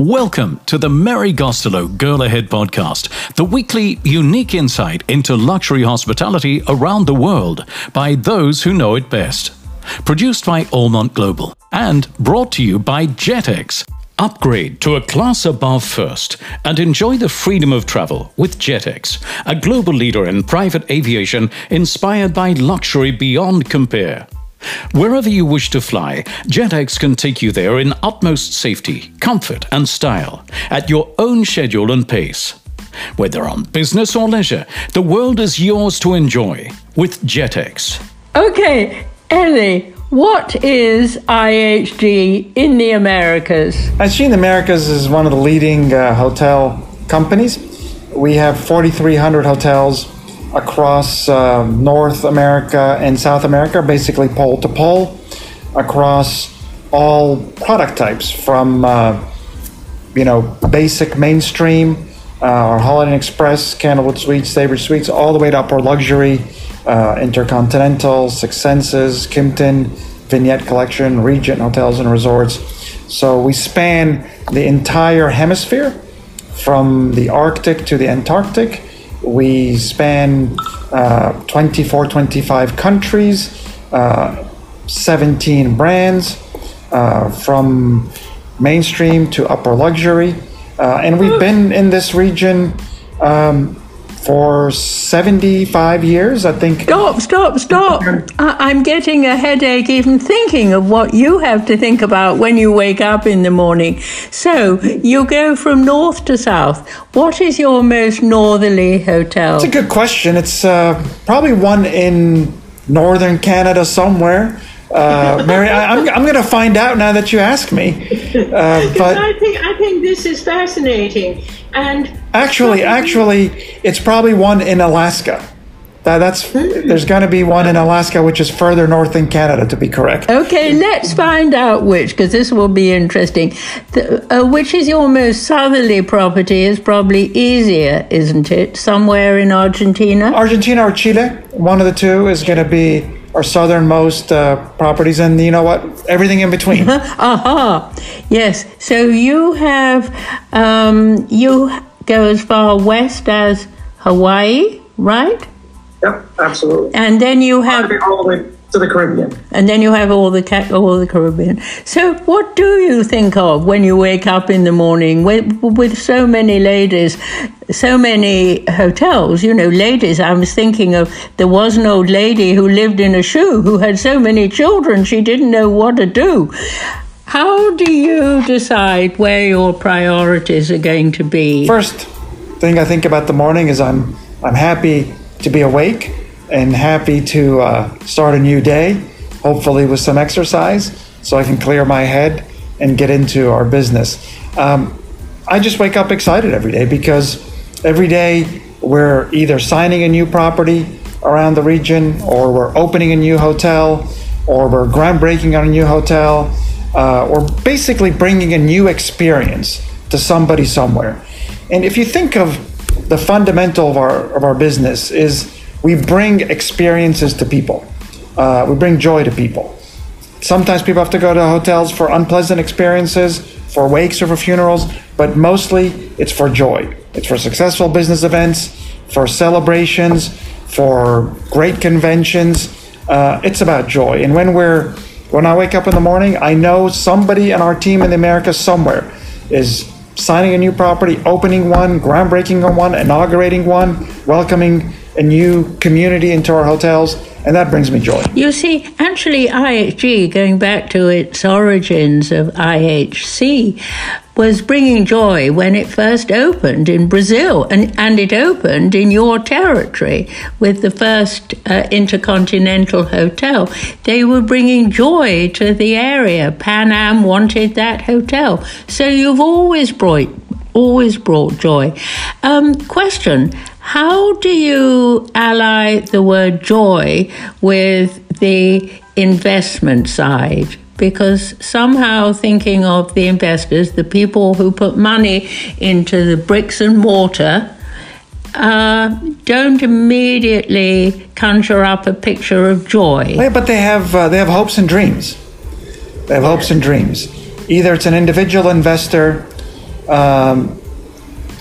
Welcome to the Mary Gostelow Girl Ahead podcast, the weekly unique insight into luxury hospitality around the world by those who know it best. Produced by Allmont Global and brought to you by JetX. Upgrade to a class above first and enjoy the freedom of travel with JetX, a global leader in private aviation inspired by luxury beyond compare. Wherever you wish to fly, JetX can take you there in utmost safety, comfort, and style, at your own schedule and pace. Whether on business or leisure, the world is yours to enjoy with JetX. Okay, Elie, what is IHG in the Americas? IHG in the Americas is one of the leading uh, hotel companies. We have 4,300 hotels across uh, North America and South America, basically pole to pole, across all product types from uh, you know basic mainstream, uh, our Holiday Inn Express, Candlewood Suites, Staybridge Suites, all the way to upper luxury, uh, Intercontinental, Six Senses, Kimpton, Vignette Collection, Regent Hotels and Resorts. So we span the entire hemisphere from the Arctic to the Antarctic we span uh, 24, 25 countries, uh, 17 brands, uh, from mainstream to upper luxury. Uh, and we've been in this region um, for 75 years, I think. Stop, stop, stop. I- am getting a headache even thinking of what you have to think about when you wake up in the morning. So you go from north to south. What is your most northerly hotel? It's a good question. It's uh, probably one in northern Canada somewhere. Uh, Mary, I, am I'm, I'm going to find out now that you ask me. Uh, but I think I think this is fascinating. And actually, actually, it's probably one in Alaska. That, that's there's going to be one in Alaska, which is further north in Canada, to be correct. Okay, let's find out which, because this will be interesting. The, uh, which is your most southerly property? Is probably easier, isn't it? Somewhere in Argentina. Argentina or Chile, one of the two is going to be our southernmost uh, properties, and you know what? Everything in between. Aha! Yes. So you have um, you go as far west as Hawaii, right? Yep, absolutely. And then you have all the way to the Caribbean. And then you have all the all the Caribbean. So, what do you think of when you wake up in the morning with with so many ladies, so many hotels? You know, ladies. I was thinking of there was an old lady who lived in a shoe who had so many children she didn't know what to do. How do you decide where your priorities are going to be? First thing I think about the morning is I'm I'm happy to be awake and happy to uh, start a new day, hopefully with some exercise, so I can clear my head and get into our business. Um, I just wake up excited every day because every day we're either signing a new property around the region, or we're opening a new hotel, or we're groundbreaking on a new hotel, uh, or basically bringing a new experience to somebody somewhere. And if you think of the fundamental of our of our business is we bring experiences to people. Uh, we bring joy to people. Sometimes people have to go to hotels for unpleasant experiences, for wakes or for funerals, but mostly it's for joy. It's for successful business events, for celebrations, for great conventions. Uh, it's about joy. And when we're when I wake up in the morning, I know somebody in our team in the Americas somewhere is signing a new property, opening one, groundbreaking on one, inaugurating one, welcoming a new community into our hotels, and that brings me joy. You see, actually, IHG, going back to its origins of IHC, was bringing joy when it first opened in Brazil, and, and it opened in your territory with the first uh, intercontinental hotel. They were bringing joy to the area. Pan Am wanted that hotel. So you've always brought always brought joy. Um, question how do you ally the word joy with the investment side? Because somehow thinking of the investors, the people who put money into the bricks and mortar, uh, don't immediately conjure up a picture of joy. Yeah, but they have uh, they have hopes and dreams. They have hopes and dreams. Either it's an individual investor um,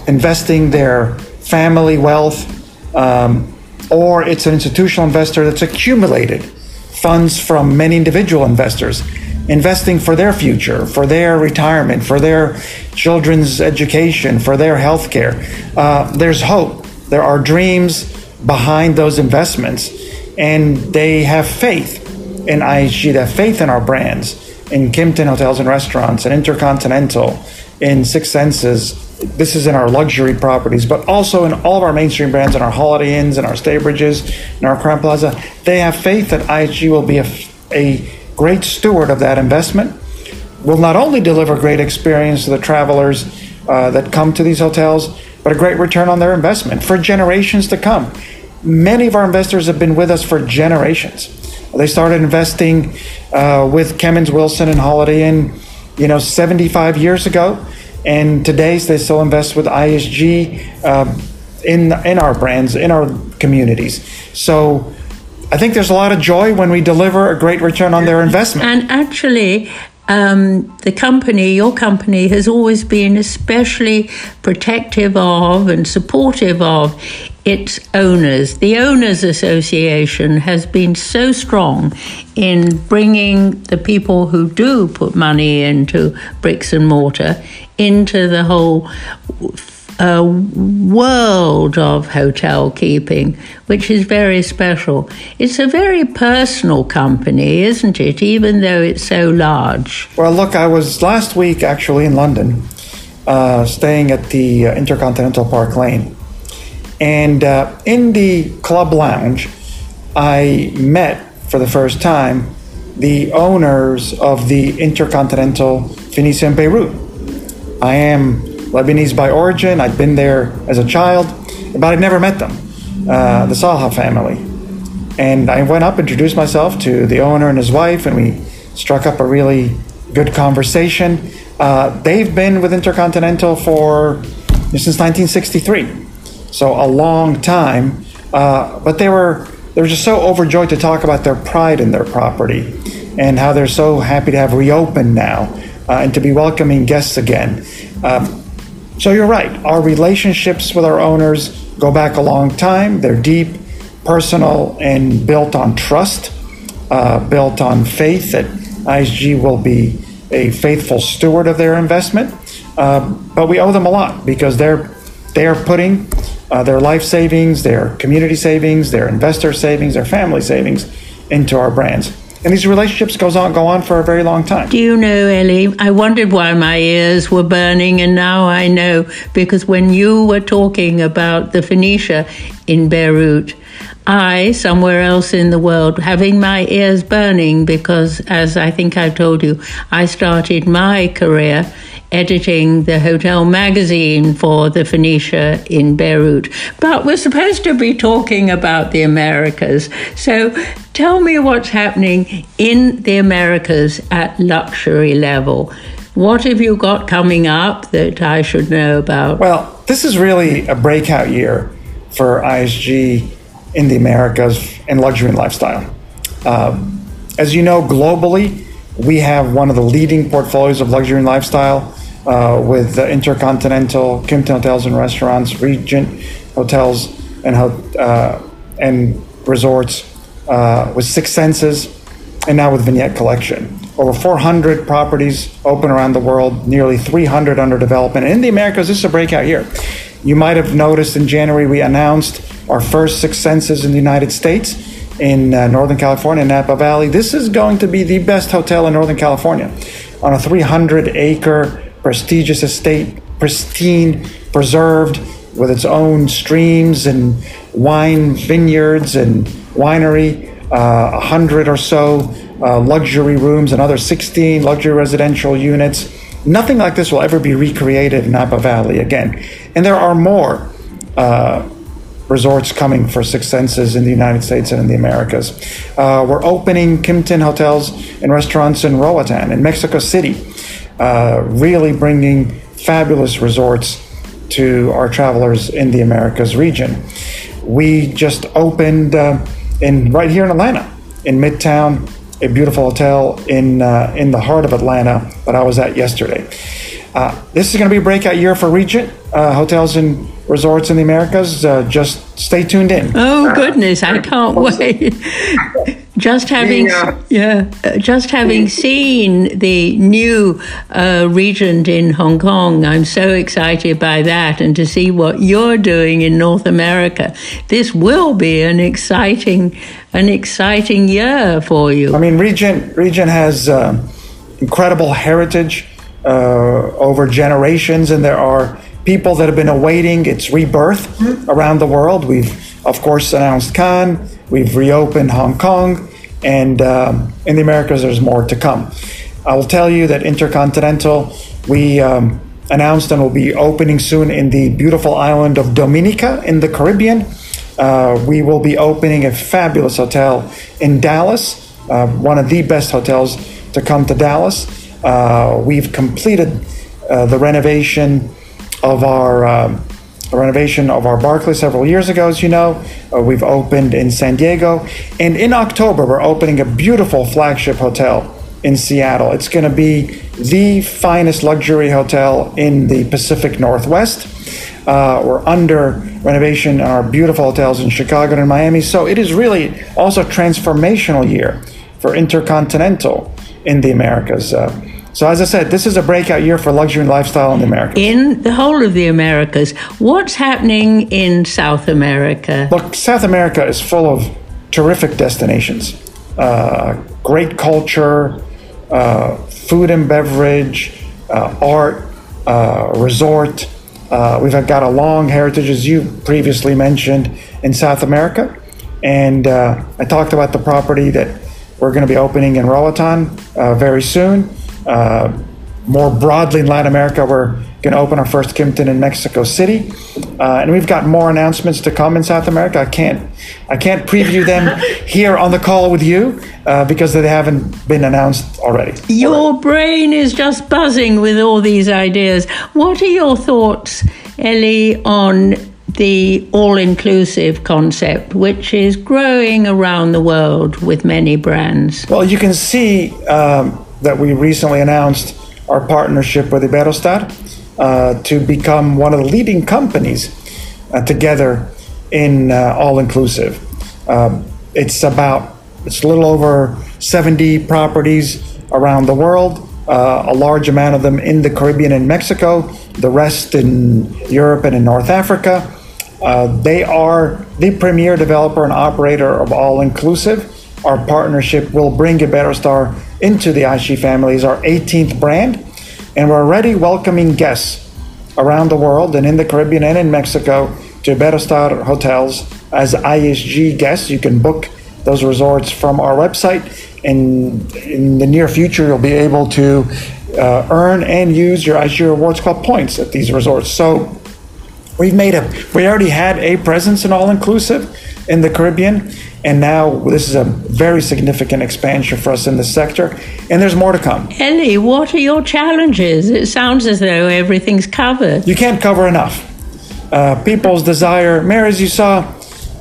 investing their family wealth, um, or it's an institutional investor that's accumulated funds from many individual investors investing for their future, for their retirement, for their children's education, for their health care. Uh, there's hope. There are dreams behind those investments, and they have faith in IHG, they have faith in our brands, in Kimpton Hotels and Restaurants, and Intercontinental, in Six Senses. This is in our luxury properties, but also in all of our mainstream brands, in our Holiday Inns, and our Staybridges, in our Crowne Plaza. They have faith that IHG will be a, a great steward of that investment, will not only deliver great experience to the travelers uh, that come to these hotels, but a great return on their investment for generations to come. Many of our investors have been with us for generations. They started investing uh, with Kemmons Wilson and Holiday Inn, you know, 75 years ago, and today they still invest with IHG uh, in in our brands, in our communities. So I think there's a lot of joy when we deliver a great return on their investment. And actually, um, the company, your company, has always been especially protective of and supportive of its owners. The Owners Association has been so strong in bringing the people who do put money into bricks and mortar into the whole a world of hotel keeping, which is very special. It's a very personal company, isn't it, even though it's so large? Well, look, I was last week actually in London, uh, staying at the uh, Intercontinental Park Lane. And uh, in the club lounge, I met for the first time the owners of the Intercontinental Phoenicia Beirut. I am Lebanese by origin. I'd been there as a child, but I'd never met them, uh, the Salha family. And I went up, introduced myself to the owner and his wife, and we struck up a really good conversation. Uh, they've been with Intercontinental for since 1963, so a long time. Uh, but they were they were just so overjoyed to talk about their pride in their property and how they're so happy to have reopened now uh, and to be welcoming guests again. Um, so you're right. Our relationships with our owners go back a long time. They're deep, personal, and built on trust, uh, built on faith that IHG will be a faithful steward of their investment. Uh, but we owe them a lot because they're they are putting uh, their life savings, their community savings, their investor savings, their family savings into our brands. And these relationships goes on go on for a very long time. Do you know, Elie? I wondered why my ears were burning, and now I know because when you were talking about the Phoenicia in Beirut, I, somewhere else in the world, having my ears burning because, as I think I've told you, I started my career editing the hotel magazine for the Phoenicia in Beirut. But we're supposed to be talking about the Americas. So tell me what's happening in the Americas at luxury level. What have you got coming up that I should know about? Well, this is really a breakout year for IHG in the Americas in luxury and lifestyle. Um, as you know, globally, we have one of the leading portfolios of luxury and lifestyle uh, with Intercontinental, Kimpton Hotels and Restaurants, Regent Hotels and uh, and Resorts, uh, with Six Senses, and now with Vignette Collection. Over 400 properties open around the world, nearly 300 under development. And in the Americas, this is a breakout year. You might have noticed in January we announced our first Six Senses in the United States in uh, Northern California, Napa Valley. This is going to be the best hotel in Northern California on a 300 acre prestigious estate, pristine, preserved, with its own streams and wine vineyards and winery, uh, a uh, hundred or so uh, luxury rooms, another 16 luxury residential units. Nothing like this will ever be recreated in Napa Valley again. And there are more uh, resorts coming for Six Senses in the United States and in the Americas. Uh, we're opening Kimpton hotels and restaurants in Roatan, in Mexico City uh, really bringing fabulous resorts to our travelers in the Americas region. We just opened uh, in right here in Atlanta, in Midtown, a beautiful hotel in uh, in the heart of Atlanta that I was at yesterday. Uh, this is going to be a breakout year for Regent uh, hotels and resorts in the Americas. Uh, just stay tuned in. Oh goodness, I can't wait. just having yeah, yeah uh, just having seen the new uh, Regent in Hong Kong, I'm so excited by that, and to see what you're doing in North America. This will be an exciting an exciting year for you. I mean, Regent Regent has uh, incredible heritage uh, over generations, and there are people that have been awaiting its rebirth around the world. We've, of course, announced Cannes, we've reopened Hong Kong, and um, in the Americas, there's more to come. I will tell you that Intercontinental, we um, announced and will be opening soon in the beautiful island of Dominica in the Caribbean. Uh, we will be opening a fabulous hotel in Dallas, uh, one of the best hotels to come to Dallas. Uh, we've completed uh, the renovation of our um, renovation of our Barclay several years ago, as you know. Uh, we've opened in San Diego, and in October we're opening a beautiful flagship hotel in Seattle. It's going to be the finest luxury hotel in the Pacific Northwest. Uh, we're under renovation in our beautiful hotels in Chicago and Miami. So it is really also a transformational year for Intercontinental in the Americas. Uh, so, as I said, this is a breakout year for luxury and lifestyle in the Americas. In the whole of the Americas, what's happening in South America? Look, South America is full of terrific destinations, uh, great culture, uh, food and beverage, uh, art, uh, resort. Uh, we've got a long heritage, as you previously mentioned, in South America. And uh, I talked about the property that we're going to be opening in Roatan very soon. Uh, more broadly in Latin America, we're going to open our first Kimpton in Mexico City, uh, and we've got more announcements to come in South America. I can't, I can't preview them here on the call with you uh, because they haven't been announced already. Your brain is just buzzing with all these ideas. What are your thoughts, Elie, on the all inclusive concept, which is growing around the world with many brands? Well, you can see. Um, that we recently announced our partnership with Iberostar uh, to become one of the leading companies uh, together in uh, all inclusive. Um, it's about it's a little over 70 properties around the world. Uh, a large amount of them in the Caribbean and Mexico, the rest in Europe and in North Africa. Uh, they are the premier developer and operator of all inclusive our partnership will bring Iberostar into the IHG family as our 18th brand, and we're already welcoming guests around the world and in the Caribbean and in Mexico to Iberostar hotels as IHG guests. You can book those resorts from our website, and in the near future, you'll be able to uh, earn and use your IHG Rewards Club points at these resorts. So we've made a, we already had a presence in all inclusive in the Caribbean and now this is a very significant expansion for us in the sector, and there's more to come. Elie, what are your challenges? It sounds as though everything's covered. You can't cover enough. Uh, people's desire, Mary, as you saw,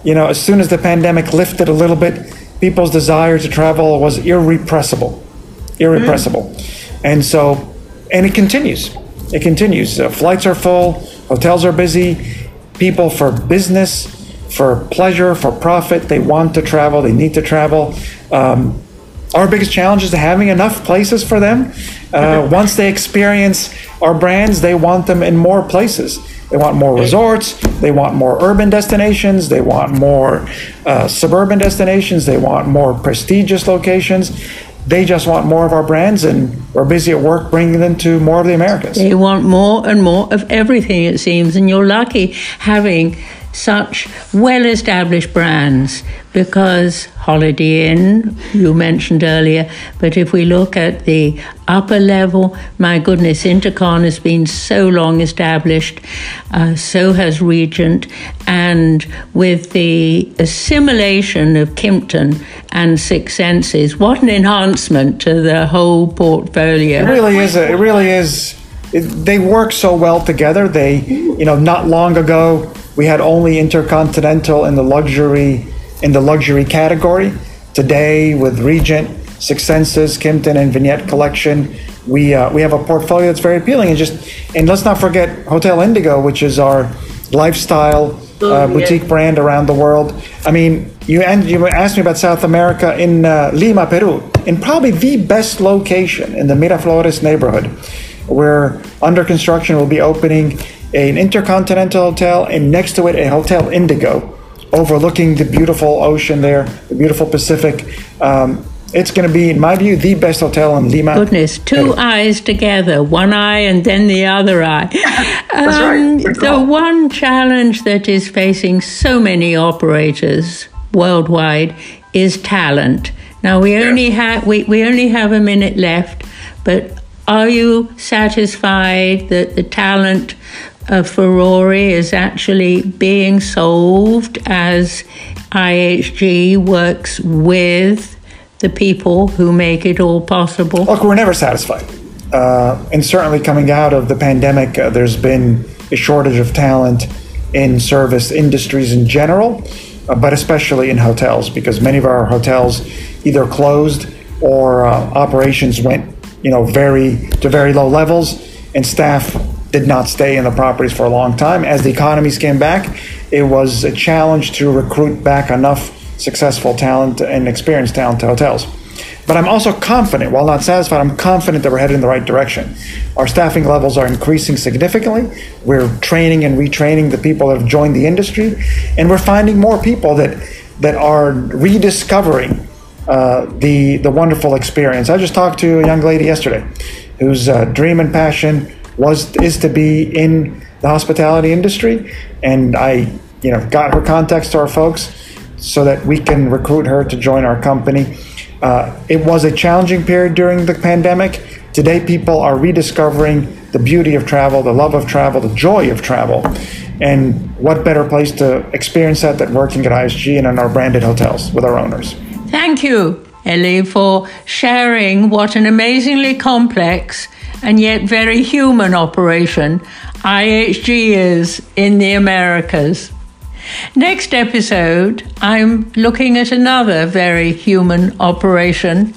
you know, as soon as the pandemic lifted a little bit, people's desire to travel was irrepressible, irrepressible, mm. and so, and it continues. It continues. Uh, flights are full, hotels are busy, people for business for pleasure, for profit. They want to travel, they need to travel. Um, our biggest challenge is having enough places for them. Uh, once they experience our brands, they want them in more places. They want more resorts, they want more urban destinations, they want more uh, suburban destinations, they want more prestigious locations. They just want more of our brands, and we're busy at work bringing them to more of the Americas. They want more and more of everything, it seems, and you're lucky having such well established brands because Holiday Inn, you mentioned earlier, but if we look at the upper level, my goodness, Intercon has been so long established, uh, so has Regent, and with the assimilation of Kimpton and Six Senses, what an enhancement to the whole portfolio. It really is. A, it really is. It, they work so well together. They, you know, not long ago we had only Intercontinental in the luxury in the luxury category. Today, with Regent, Six Senses, Kimpton, and Vignette Collection. We uh, we have a portfolio that's very appealing, and just and let's not forget Hotel Indigo, which is our lifestyle uh, boutique yeah. brand around the world. I mean, you and you asked me about South America in uh, Lima, Peru, in probably the best location in the Miraflores neighborhood, where under construction will be opening an intercontinental hotel, and next to it a hotel Indigo, overlooking the beautiful ocean there, the beautiful Pacific. Um, it's going to be, in my view, the best hotel in Lima. Goodness, two eyes together, one eye and then the other eye. That's um, right. The one challenge that is facing so many operators worldwide is talent. Now we only have we, we only have a minute left, but are you satisfied that the talent of Furore is actually being solved as IHG works with the people who make it all possible? Look, we're never satisfied. Uh, and certainly coming out of the pandemic, uh, there's been a shortage of talent in service industries in general, uh, but especially in hotels, because many of our hotels either closed or uh, operations went, you know, very to very low levels, and staff did not stay in the properties for a long time. As the economies came back, it was a challenge to recruit back enough successful talent and experienced talent to hotels. But I'm also confident, while not satisfied, I'm confident that we're headed in the right direction. Our staffing levels are increasing significantly. We're training and retraining the people that have joined the industry, and we're finding more people that that are rediscovering uh, the the wonderful experience. I just talked to a young lady yesterday, whose uh, dream and passion was is to be in the hospitality industry, and I you know got her contacts to our folks so that we can recruit her to join our company. Uh, it was a challenging period during the pandemic. Today, people are rediscovering the beauty of travel, the love of travel, the joy of travel. And what better place to experience that than working at IHG and in our branded hotels with our owners? Thank you, Elie, for sharing what an amazingly complex and yet very human operation IHG is in the Americas. Next episode, I'm looking at another very human operation,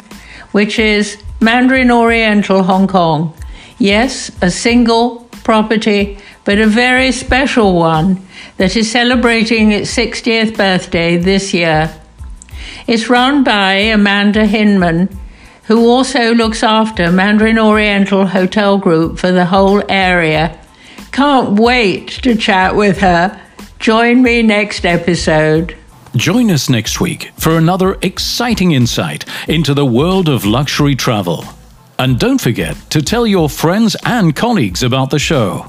which is Mandarin Oriental Hong Kong. Yes, a single property, but a very special one that is celebrating its 60th birthday this year. It's run by Amanda Hyndman, who also looks after Mandarin Oriental Hotel Group for the whole area. Can't wait to chat with her Join me next episode. Join us next week for another exciting insight into the world of luxury travel. And don't forget to tell your friends and colleagues about the show.